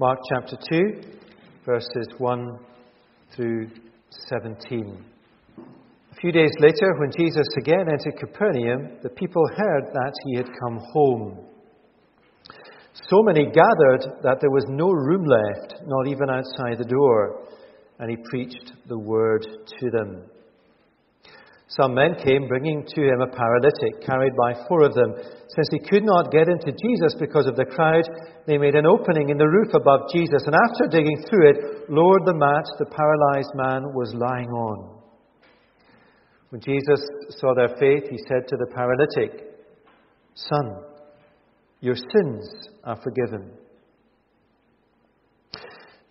Mark chapter 2, verses 1 through 17. A few days later, when Jesus again entered Capernaum, the people heard that he had come home. So many gathered that there was no room left, not even outside the door, and he preached the word to them. Some men came bringing to him a paralytic, carried by four of them. Since he could not get into Jesus because of the crowd, they made an opening in the roof above Jesus, and after digging through it, lowered the mat the paralyzed man was lying on. When Jesus saw their faith, he said to the paralytic, Son, your sins are forgiven.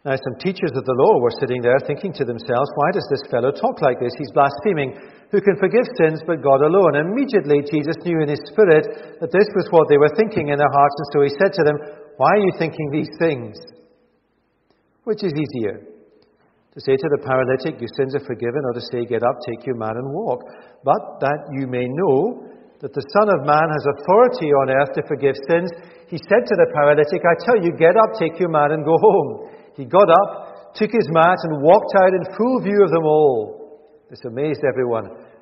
Now, some teachers of the law were sitting there thinking to themselves, Why does this fellow talk like this? He's blaspheming. Who can forgive sins but God alone? Immediately Jesus knew in his spirit that this was what they were thinking in their hearts, and so he said to them, Why are you thinking these things? Which is easier? To say to the paralytic, Your sins are forgiven, or to say, Get up, take your mat, and walk. But that you may know that the Son of Man has authority on earth to forgive sins, he said to the paralytic, I tell you, get up, take your mat, and go home. He got up, took his mat, and walked out in full view of them all. This amazed everyone,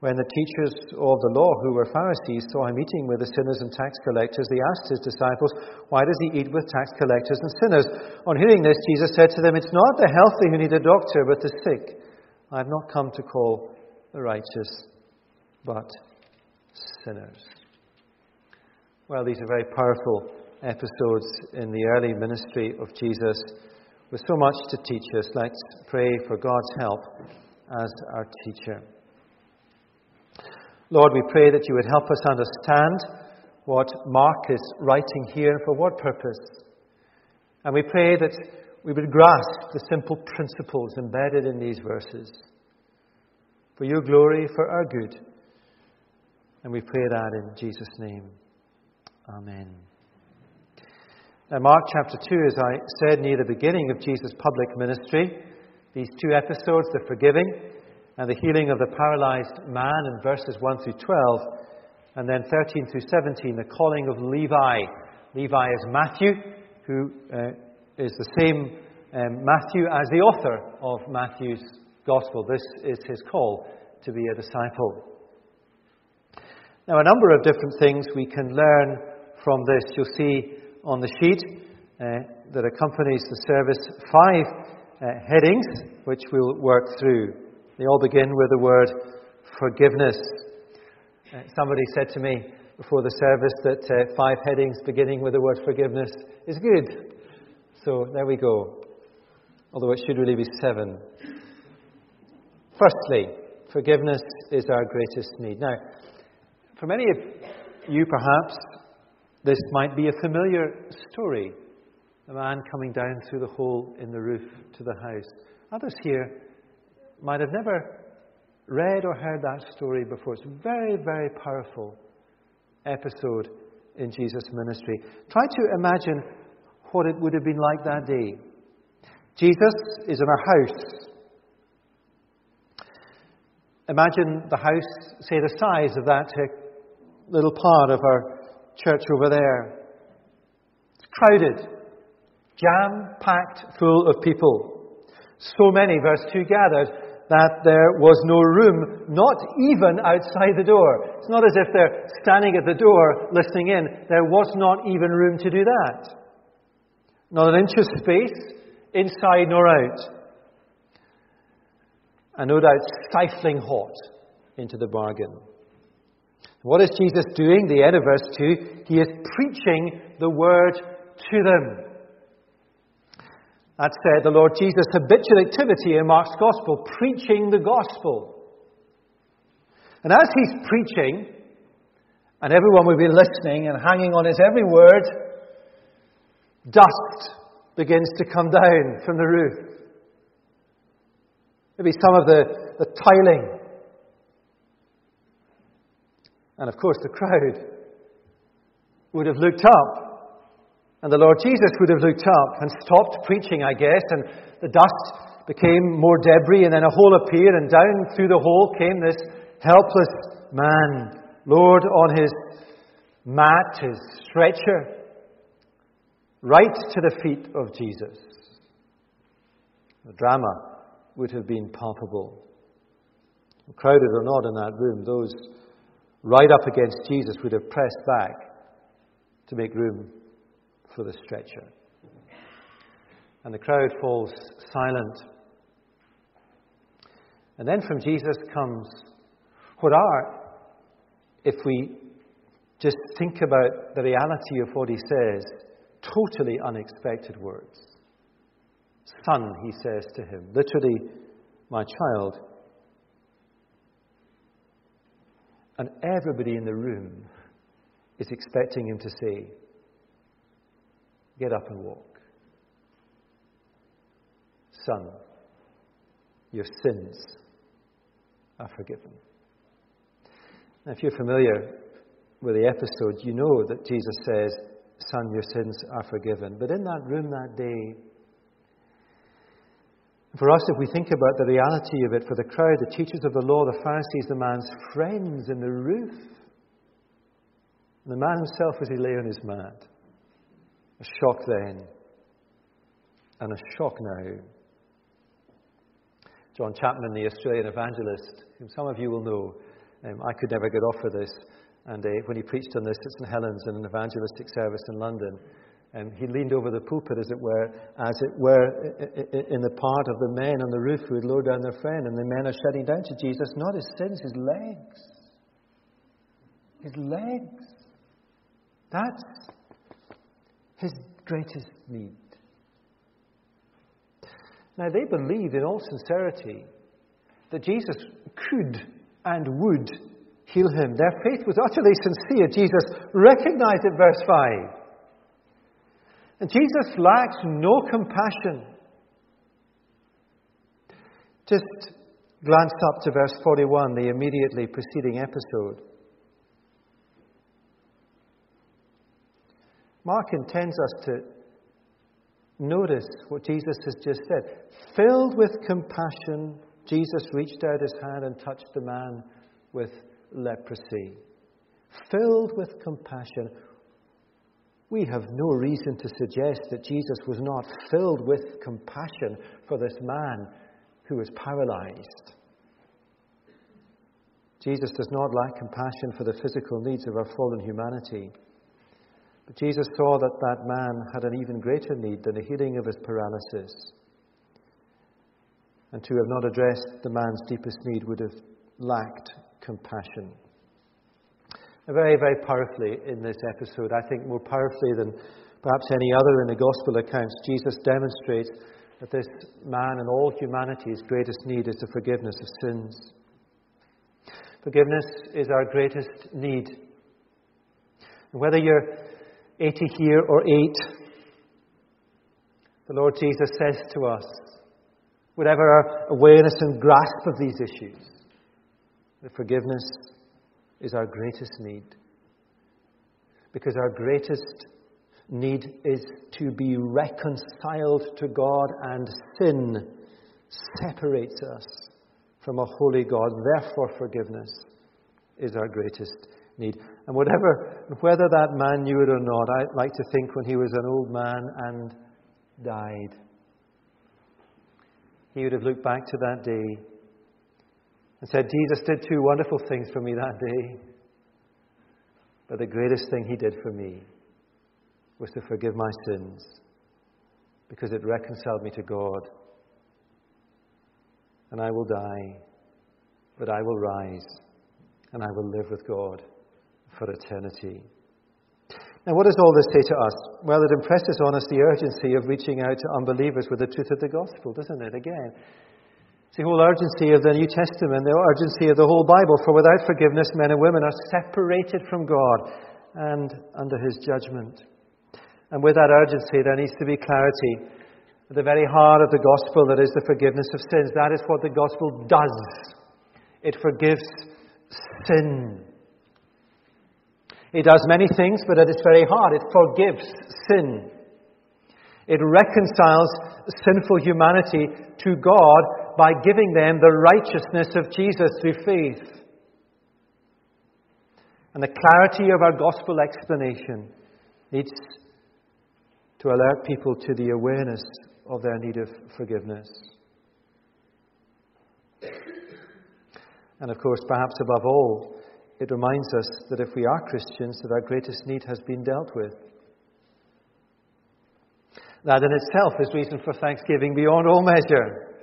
When the teachers of the law, who were Pharisees, saw him eating with the sinners and tax collectors, they asked his disciples, Why does he eat with tax collectors and sinners? On hearing this, Jesus said to them, It's not the healthy who need a doctor, but the sick. I have not come to call the righteous, but sinners. Well, these are very powerful episodes in the early ministry of Jesus with so much to teach us. Let's pray for God's help as our teacher. Lord, we pray that you would help us understand what Mark is writing here and for what purpose. And we pray that we would grasp the simple principles embedded in these verses for your glory, for our good. And we pray that in Jesus' name. Amen. Now, Mark chapter 2, as I said near the beginning of Jesus' public ministry, these two episodes, the forgiving and the healing of the paralyzed man in verses 1 through 12, and then 13 through 17, the calling of Levi. Levi is Matthew, who uh, is the same um, Matthew as the author of Matthew's Gospel. This is his call to be a disciple. Now, a number of different things we can learn from this. You'll see on the sheet uh, that accompanies the service five uh, headings which we'll work through. They all begin with the word forgiveness. Uh, somebody said to me before the service that uh, five headings beginning with the word forgiveness is good. So there we go. Although it should really be seven. Firstly, forgiveness is our greatest need. Now, for many of you, perhaps, this might be a familiar story. A man coming down through the hole in the roof to the house. Others here might have never read or heard that story before. It's a very, very powerful episode in Jesus' ministry. Try to imagine what it would have been like that day. Jesus is in a house. Imagine the house, say, the size of that little part of our church over there. It's crowded, jam packed full of people. So many, verse 2 gathered, that there was no room, not even outside the door. It's not as if they're standing at the door listening in. There was not even room to do that. Not an inch of space, inside nor out. And no doubt stifling hot into the bargain. What is Jesus doing? The end of verse 2 He is preaching the word to them. That's uh, the Lord Jesus' habitual activity in Mark's Gospel, preaching the Gospel. And as he's preaching, and everyone will be listening and hanging on his every word, dust begins to come down from the roof. Maybe some of the, the tiling. And of course, the crowd would have looked up. And the Lord Jesus would have looked up and stopped preaching, I guess, and the dust became more debris, and then a hole appeared, and down through the hole came this helpless man, Lord, on his mat, his stretcher, right to the feet of Jesus. The drama would have been palpable. Crowded or not in that room, those right up against Jesus would have pressed back to make room for the stretcher. And the crowd falls silent. And then from Jesus comes what are, if we just think about the reality of what he says, totally unexpected words. Son, he says to him, literally, my child. And everybody in the room is expecting him to say, Get up and walk. Son, your sins are forgiven. Now, if you're familiar with the episode, you know that Jesus says, Son, your sins are forgiven. But in that room that day, for us, if we think about the reality of it, for the crowd, the teachers of the law, the Pharisees, the man's friends in the roof, the man himself as he lay on his mat, a shock then, and a shock now. John Chapman, the Australian evangelist, whom some of you will know, um, I could never get off of this. And uh, when he preached on this at St Helens in an evangelistic service in London, um, he leaned over the pulpit, as it were, as it were, in the part of the men on the roof who had lowered down their friend. And the men are shouting down to Jesus, not his sins, his legs. His legs. That's his greatest need. Now, they believed in all sincerity that Jesus could and would heal him. Their faith was utterly sincere. Jesus recognized it, verse 5. And Jesus lacks no compassion. Just glance up to verse 41, the immediately preceding episode. Mark intends us to notice what Jesus has just said. Filled with compassion, Jesus reached out his hand and touched the man with leprosy. Filled with compassion, we have no reason to suggest that Jesus was not filled with compassion for this man who was paralyzed. Jesus does not lack compassion for the physical needs of our fallen humanity. But Jesus saw that that man had an even greater need than the healing of his paralysis. And to have not addressed the man's deepest need would have lacked compassion very, very powerfully in this episode. I think more powerfully than perhaps any other in the Gospel accounts, Jesus demonstrates that this man and all humanity's greatest need is the forgiveness of sins. Forgiveness is our greatest need. And whether you're 80 here or 8, the Lord Jesus says to us, whatever our awareness and grasp of these issues, the forgiveness is our greatest need. Because our greatest need is to be reconciled to God, and sin separates us from a holy God. Therefore, forgiveness is our greatest need. And whatever, whether that man knew it or not, I like to think when he was an old man and died, he would have looked back to that day and said, Jesus did two wonderful things for me that day. But the greatest thing he did for me was to forgive my sins because it reconciled me to God. And I will die, but I will rise, and I will live with God for eternity. Now, what does all this say to us? Well, it impresses on us the urgency of reaching out to unbelievers with the truth of the gospel, doesn't it? Again, it's the whole urgency of the New Testament, the urgency of the whole Bible. For without forgiveness, men and women are separated from God and under his judgment. And with that urgency, there needs to be clarity. At the very heart of the gospel, that is the forgiveness of sins. That is what the gospel does. It forgives sin. It does many things, but at its very heart, it forgives sin. It reconciles sinful humanity to God by giving them the righteousness of Jesus through faith. And the clarity of our gospel explanation needs to alert people to the awareness of their need of forgiveness. And of course, perhaps above all, it reminds us that if we are Christians, that our greatest need has been dealt with. That in itself is reason for thanksgiving beyond all measure.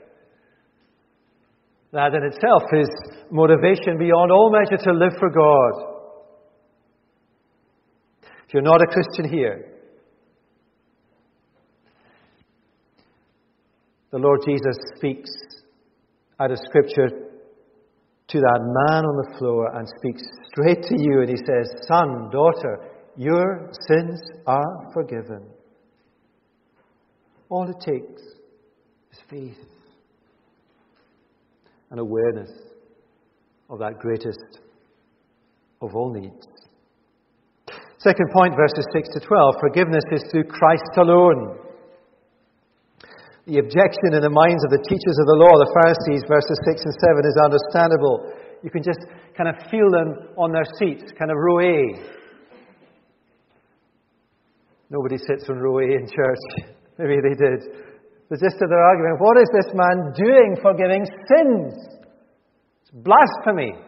That in itself is motivation beyond all measure to live for God. If you're not a Christian here, the Lord Jesus speaks out of Scripture to that man on the floor and speaks straight to you, and he says, Son, daughter, your sins are forgiven. All it takes is faith and awareness of that greatest of all needs. Second point, verses 6 to 12 forgiveness is through Christ alone. The objection in the minds of the teachers of the law, the Pharisees, verses 6 and 7, is understandable. You can just kind of feel them on their seats, kind of row A. Nobody sits on row A in church. Maybe they did. The gist of their argument what is this man doing forgiving sins? It's blasphemy.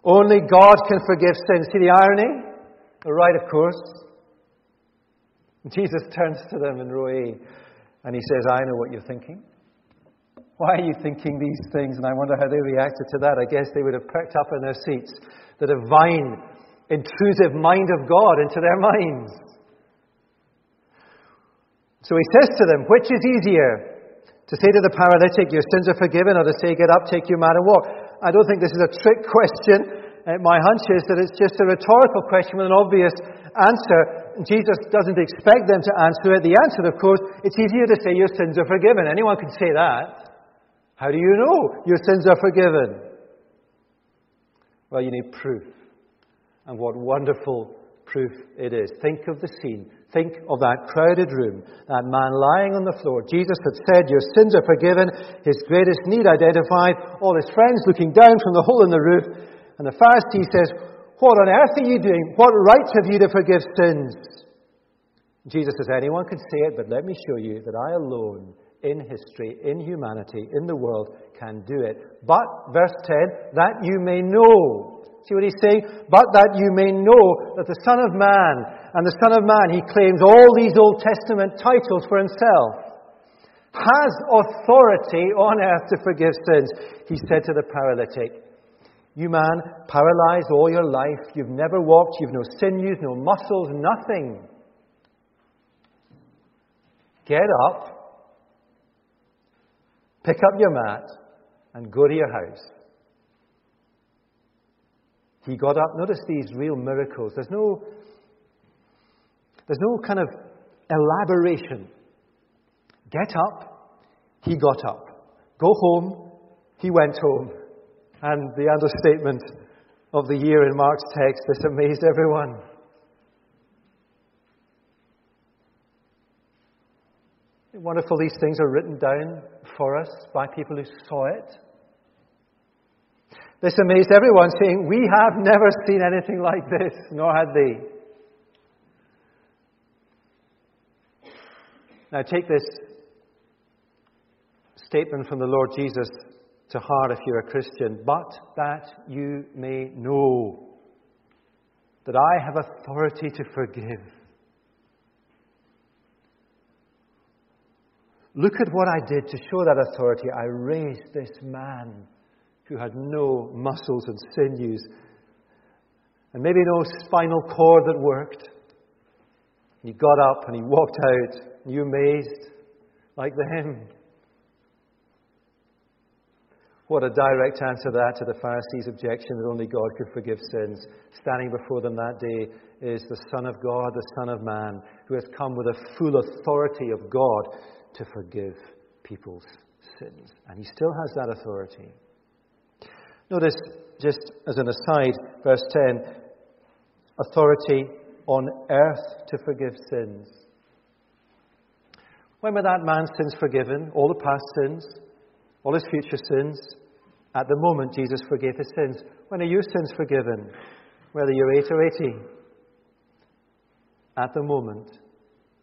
Only God can forgive sins. See the irony? Right, of course. Jesus turns to them in row A and he says, I know what you're thinking. Why are you thinking these things? And I wonder how they reacted to that. I guess they would have perked up in their seats the divine, intrusive mind of God into their minds. So he says to them, Which is easier? To say to the paralytic, Your sins are forgiven, or to say, Get up, take your mat, and walk? I don't think this is a trick question. Uh, my hunch is that it's just a rhetorical question with an obvious answer. Jesus doesn't expect them to answer it. The answer, of course, it's easier to say your sins are forgiven. Anyone can say that. How do you know your sins are forgiven? Well, you need proof. And what wonderful proof it is. Think of the scene. Think of that crowded room, that man lying on the floor. Jesus had said, Your sins are forgiven, his greatest need identified, all his friends looking down from the hole in the roof. And the Pharisee says, what on earth are you doing? What right have you to forgive sins? Jesus says, Anyone can say it, but let me show you that I alone, in history, in humanity, in the world, can do it. But, verse 10, that you may know. See what he's saying? But that you may know that the Son of Man, and the Son of Man, he claims all these Old Testament titles for himself, has authority on earth to forgive sins. He said to the paralytic, you man, paralyzed all your life, you've never walked, you've no sinews, no muscles, nothing. Get up, pick up your mat, and go to your house. He got up. Notice these real miracles. There's no, there's no kind of elaboration. Get up. He got up. Go home. He went home. And the understatement of the year in Mark's text, this amazed everyone. Wonderful, these things are written down for us by people who saw it. This amazed everyone, saying, We have never seen anything like this, nor had they. Now, take this statement from the Lord Jesus to heart if you're a Christian, but that you may know that I have authority to forgive. Look at what I did to show that authority. I raised this man who had no muscles and sinews, and maybe no spinal cord that worked. He got up and he walked out. You amazed, like the hymn. What a direct answer that to the Pharisees' objection that only God could forgive sins. Standing before them that day is the Son of God, the Son of Man, who has come with the full authority of God to forgive people's sins. And he still has that authority. Notice, just as an aside, verse 10 authority on earth to forgive sins. When were that man's sins forgiven? All the past sins, all his future sins. At the moment, Jesus forgave his sins. When are your sins forgiven? Whether you're 8 or 80. At the moment,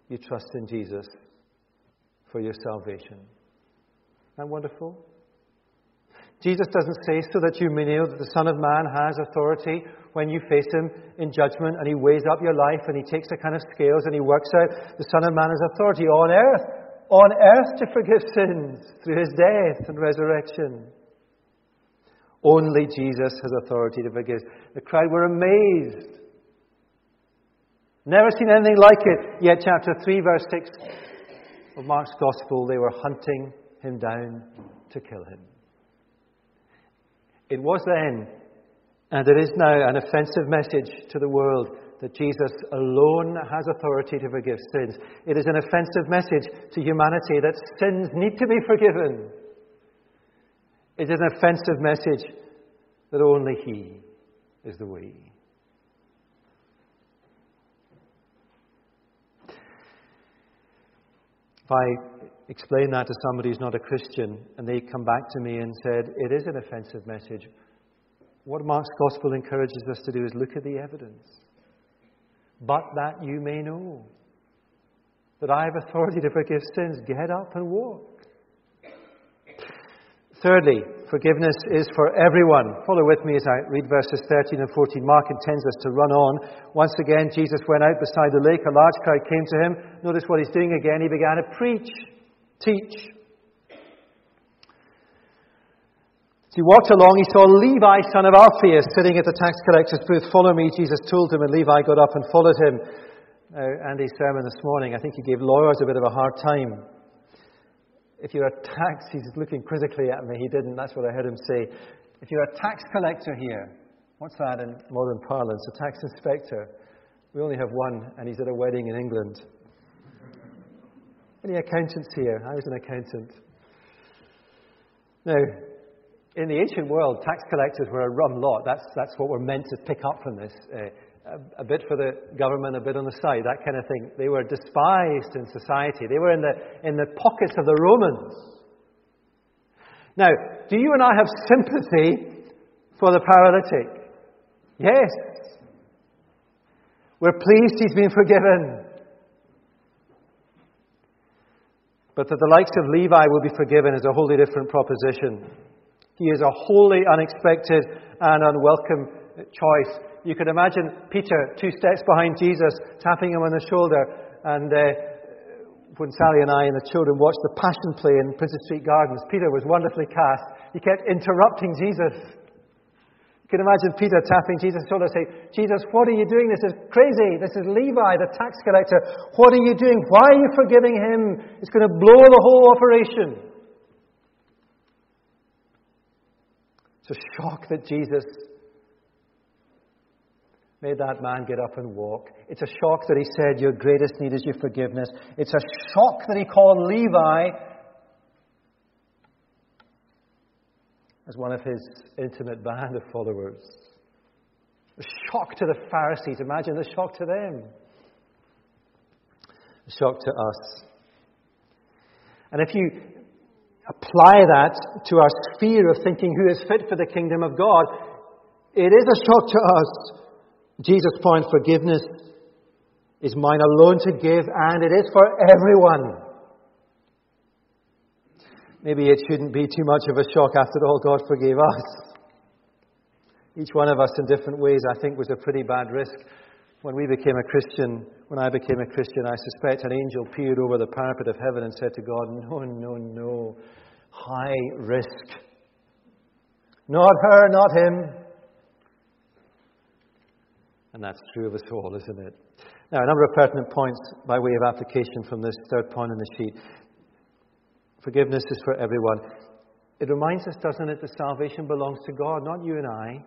you trust in Jesus for your salvation. Isn't that wonderful? Jesus doesn't say so that you may know that the Son of Man has authority when you face him in judgment and he weighs up your life and he takes the kind of scales and he works out the Son of Man has authority on earth, on earth to forgive sins through his death and resurrection. Only Jesus has authority to forgive. The crowd were amazed. Never seen anything like it. Yet, chapter 3, verse 6 of Mark's Gospel, they were hunting him down to kill him. It was then, and it is now, an offensive message to the world that Jesus alone has authority to forgive sins. It is an offensive message to humanity that sins need to be forgiven. It is an offensive message that only He is the way. If I explain that to somebody who's not a Christian and they come back to me and said, it is an offensive message, what Mark's gospel encourages us to do is look at the evidence. But that you may know that I have authority to forgive sins, get up and walk. Thirdly, forgiveness is for everyone. Follow with me as I read verses 13 and 14. Mark intends us to run on. Once again, Jesus went out beside the lake. A large crowd came to him. Notice what he's doing again. He began to preach, teach. As he walked along, he saw Levi, son of Alphaeus, sitting at the tax collector's booth. Follow me, Jesus told him, and Levi got up and followed him. Uh, Andy's sermon this morning, I think he gave lawyers a bit of a hard time if you're a tax, he's looking quizzically at me. He didn't. That's what I heard him say. If you're a tax collector here, what's that in modern parlance? A tax inspector. We only have one, and he's at a wedding in England. Any accountants here? I was an accountant. Now, in the ancient world, tax collectors were a rum lot. That's, that's what we're meant to pick up from this. Uh, a, a, bit for the government, a bit on the side, that kind of thing. They were despised in society. They were in the, in the pockets of the Romans. Now, do you and I have sympathy for the paralytic? Yes. We're pleased he's been forgiven. But that the likes of Levi will be forgiven is a wholly different proposition. He is a wholly unexpected and unwelcome choice you could imagine Peter two steps behind Jesus, tapping him on the shoulder. And uh, when Sally and I and the children watched the Passion play in Princes Street Gardens, Peter was wonderfully cast. He kept interrupting Jesus. You can imagine Peter tapping Jesus' shoulder, saying, Jesus, what are you doing? This is crazy. This is Levi, the tax collector. What are you doing? Why are you forgiving him? It's going to blow the whole operation. It's a shock that Jesus made that man get up and walk. It's a shock that he said, Your greatest need is your forgiveness. It's a shock that he called Levi as one of his intimate band of followers. A shock to the Pharisees. Imagine the shock to them. A shock to us. And if you apply that to our sphere of thinking who is fit for the kingdom of God, it is a shock to us Jesus' point forgiveness is mine alone to give, and it is for everyone. Maybe it shouldn't be too much of a shock after all, God forgave us. Each one of us in different ways, I think, was a pretty bad risk. When we became a Christian, when I became a Christian, I suspect an angel peered over the parapet of heaven and said to God, No, no, no. High risk. Not her, not him. And that's true of us all, isn't it? Now, a number of pertinent points by way of application from this third point in the sheet. Forgiveness is for everyone. it reminds us, doesn't it, that salvation belongs to God, not you and I.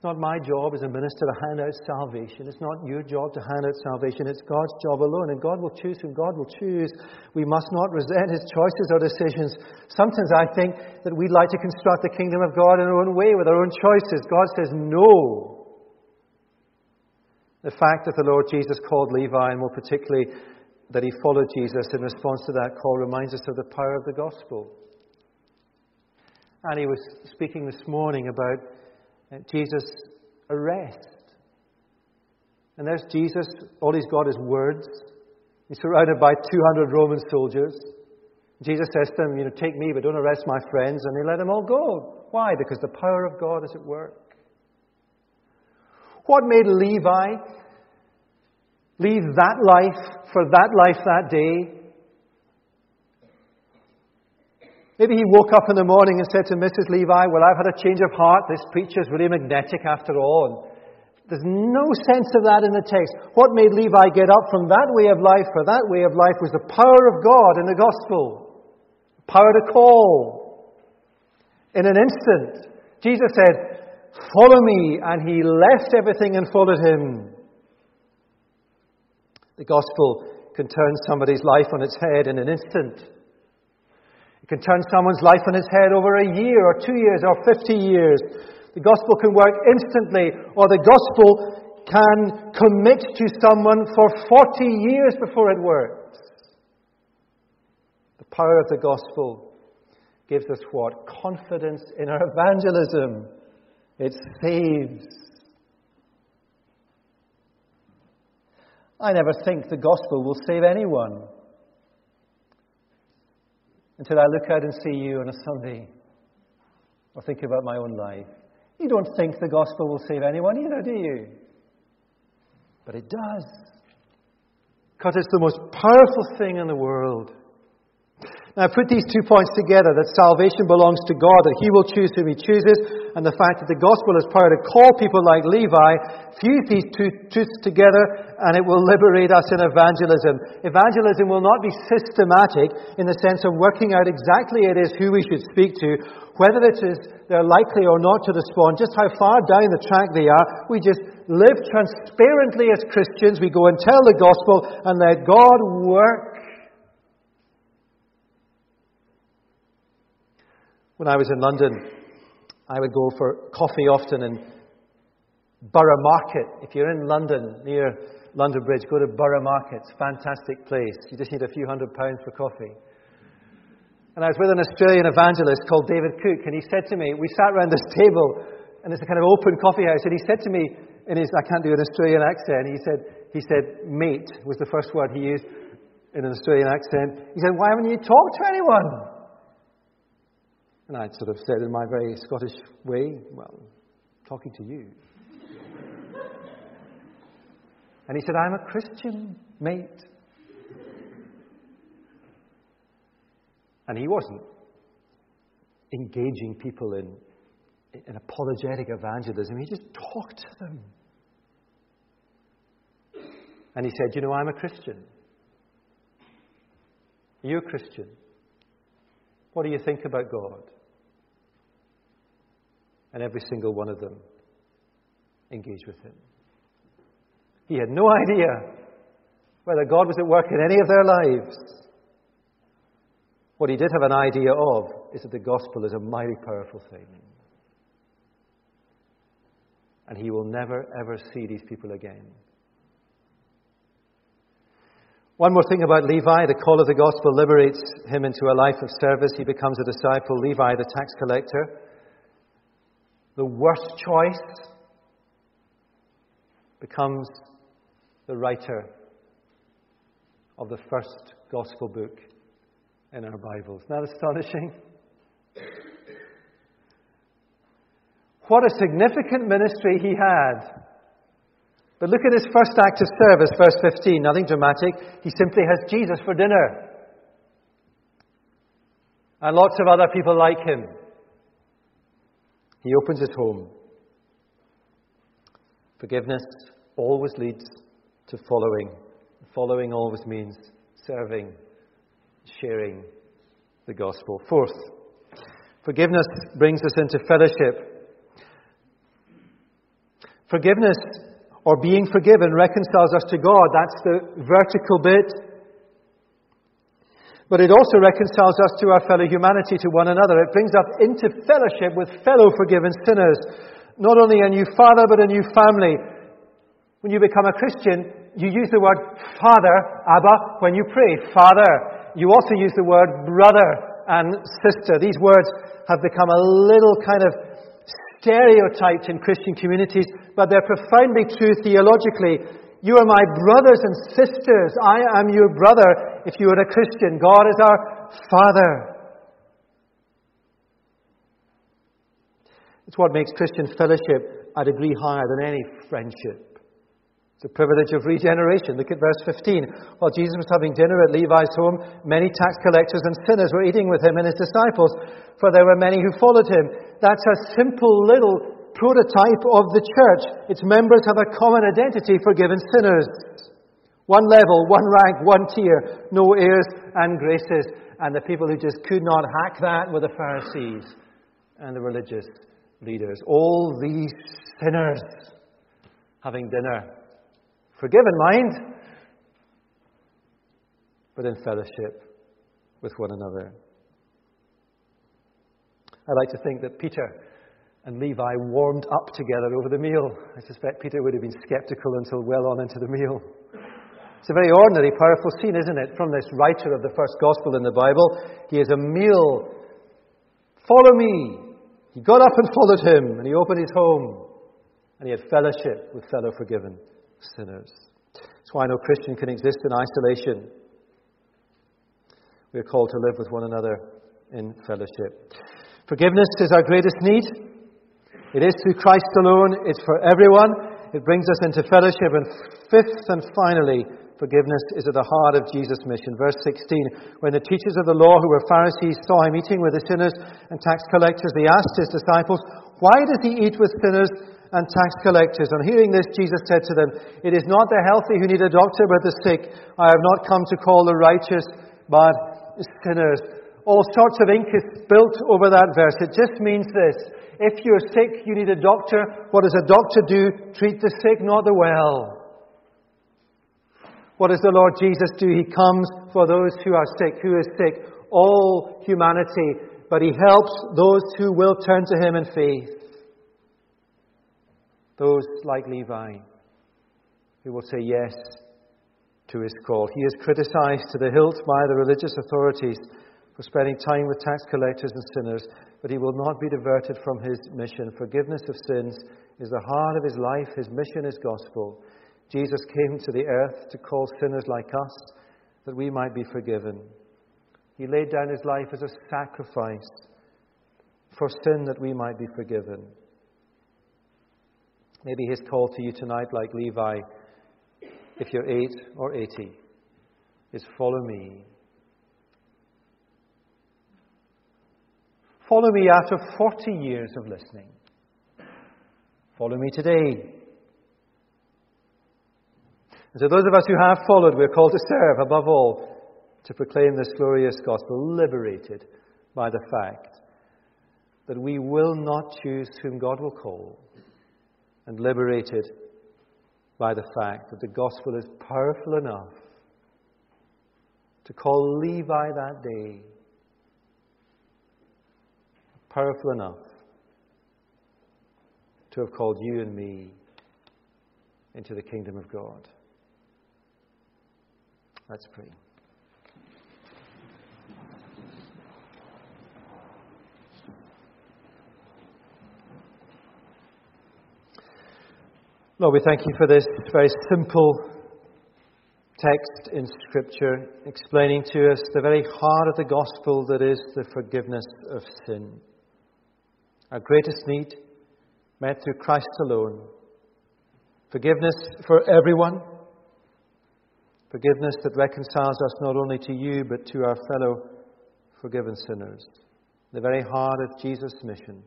It's not my job as a minister to hand out salvation. It's not your job to hand out salvation. It's God's job alone. And God will choose whom God will choose. We must not resent His choices or decisions. Sometimes I think that we'd like to construct the kingdom of God in our own way with our own choices. God says no. The fact that the Lord Jesus called Levi, and more particularly that he followed Jesus in response to that call, reminds us of the power of the gospel. And he was speaking this morning about Jesus' arrest. And there's Jesus. All he's got is words. He's surrounded by 200 Roman soldiers. Jesus says to them, You know, take me, but don't arrest my friends. And they let them all go. Why? Because the power of God is at work. What made Levi leave that life for that life that day Maybe he woke up in the morning and said to Mrs. Levi, Well, I've had a change of heart. This preacher is really magnetic after all. There's no sense of that in the text. What made Levi get up from that way of life for that way of life was the power of God in the gospel. Power to call. In an instant, Jesus said, Follow me. And he left everything and followed him. The gospel can turn somebody's life on its head in an instant can turn someone's life on its head over a year or two years or 50 years. The gospel can work instantly, or the gospel can commit to someone for 40 years before it works. The power of the gospel gives us what? Confidence in our evangelism. It saves. I never think the gospel will save anyone until I look out and see you on a Sunday or think about my own life. You don't think the gospel will save anyone either, do you? But it does. Because it's the most powerful thing in the world. Now, put these two points together that salvation belongs to God, that He will choose whom He chooses, and the fact that the gospel has power to call people like Levi. Fuse these two truths together, and it will liberate us in evangelism. Evangelism will not be systematic in the sense of working out exactly it is who we should speak to, whether it is they're likely or not to respond, just how far down the track they are. We just live transparently as Christians. We go and tell the gospel and let God work When I was in London, I would go for coffee often in Borough Market. If you're in London, near London Bridge, go to Borough Market. Fantastic place. You just need a few hundred pounds for coffee. And I was with an Australian evangelist called David Cook, and he said to me, we sat around this table, and it's a kind of open coffee house, and he said to me, in his, I can't do an Australian accent, he said, he said, mate was the first word he used in an Australian accent. He said, why haven't you talked to anyone? And I sort of said in my very Scottish way, Well, talking to you. And he said, I'm a Christian, mate. And he wasn't engaging people in, in apologetic evangelism, he just talked to them. And he said, You know, I'm a Christian. Are you a Christian? What do you think about God? and every single one of them engaged with him. He had no idea whether God was at work in any of their lives. What he did have an idea of is that the gospel is a mighty powerful thing. And he will never, ever see these people again. One more thing about Levi the call of the gospel liberates him into a life of service. He becomes a disciple. Levi, the tax collector, the worst choice becomes the writer of the first gospel book in our Bibles. Isn't that astonishing? What a significant ministry he had. But look at his first act of service, verse 15. Nothing dramatic. He simply has Jesus for dinner. And lots of other people like him. He opens his home. Forgiveness always leads to following. Following always means serving, sharing the gospel. Fourth, Forgiveness brings us into fellowship. Forgiveness or being forgiven reconciles us to God. That's the vertical bit. But it also reconciles us to our fellow humanity, to one another. It brings us into fellowship with fellow forgiven sinners. Not only a new father, but a new family. When you become a Christian, you use the word father, Abba, when you pray. Father. You also use the word brother and sister. These words have become a little kind of stereotyped in Christian communities, but they're profoundly true theologically. You are my brothers and sisters. I am your brother if you are a Christian. God is our Father. It's what makes Christian fellowship a degree higher than any friendship. It's a privilege of regeneration. Look at verse 15. While Jesus was having dinner at Levi's home, many tax collectors and sinners were eating with him and his disciples, for there were many who followed him. That's a simple little prototype of the church. Its members have a common identity, forgiven sinners. One level, one rank, one tier, no airs and graces. And the people who just could not hack that were the Pharisees and the religious leaders. All these sinners having dinner Forgiven mind, but in fellowship with one another. I like to think that Peter and Levi warmed up together over the meal. I suspect Peter would have been skeptical until well on into the meal. It's a very ordinary, powerful scene, isn't it? From this writer of the first gospel in the Bible. He has a meal. Follow me. He got up and followed him, and he opened his home, and he had fellowship with fellow forgiven sinners. That's why no Christian can exist in isolation. We are called to live with one another in fellowship. Forgiveness is our greatest need. It is through Christ alone, it's for everyone. It brings us into fellowship. And fifth and finally, forgiveness is at the heart of Jesus' mission. Verse 16 When the teachers of the law, who were Pharisees, saw him eating with the sinners and tax collectors, they asked his disciples, Why does he eat with sinners and tax collectors. On hearing this, Jesus said to them, It is not the healthy who need a doctor, but the sick. I have not come to call the righteous, but sinners. All sorts of ink is spilt over that verse. It just means this. If you're sick, you need a doctor. What does a doctor do? Treat the sick, not the well. What does the Lord Jesus do? He comes for those who are sick. Who is sick? All humanity. But He helps those who will turn to Him in faith those like Levi who will say yes to his call. He is criticized to the hilt by the religious authorities for spending time with tax collectors and sinners, but he will not be diverted from his mission. Forgiveness of sins is the heart of his life. His mission is gospel. Jesus came to the earth to call sinners like us that we might be forgiven. He laid down his life as a sacrifice for sin that we might be forgiven. Maybe his call to you tonight, like Levi, if you're 8 or 80, is follow me. Follow me after 40 years of listening. Follow me today. And so, those of us who have followed, we're called to serve, above all, to proclaim this glorious gospel, liberated by the fact that we will not choose whom God will call and liberated by the fact that the gospel is powerful enough to call Levi that day powerful enough to have called you and me into the kingdom of God. Let's pray. Lord, we thank you for this very simple text in Scripture explaining to us the very heart of the gospel that is the forgiveness of sin. Our greatest need met through Christ alone. Forgiveness for everyone. Forgiveness that reconciles us not only to you but to our fellow forgiven sinners. The very heart of Jesus' mission.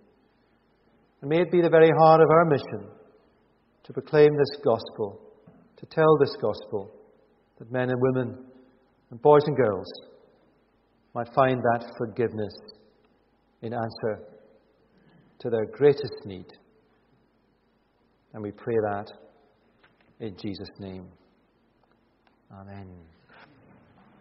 And may it be the very heart of our mission to proclaim this gospel, to tell this gospel, that men and women and boys and girls might find that forgiveness in answer to their greatest need. And we pray that in Jesus' name. Amen.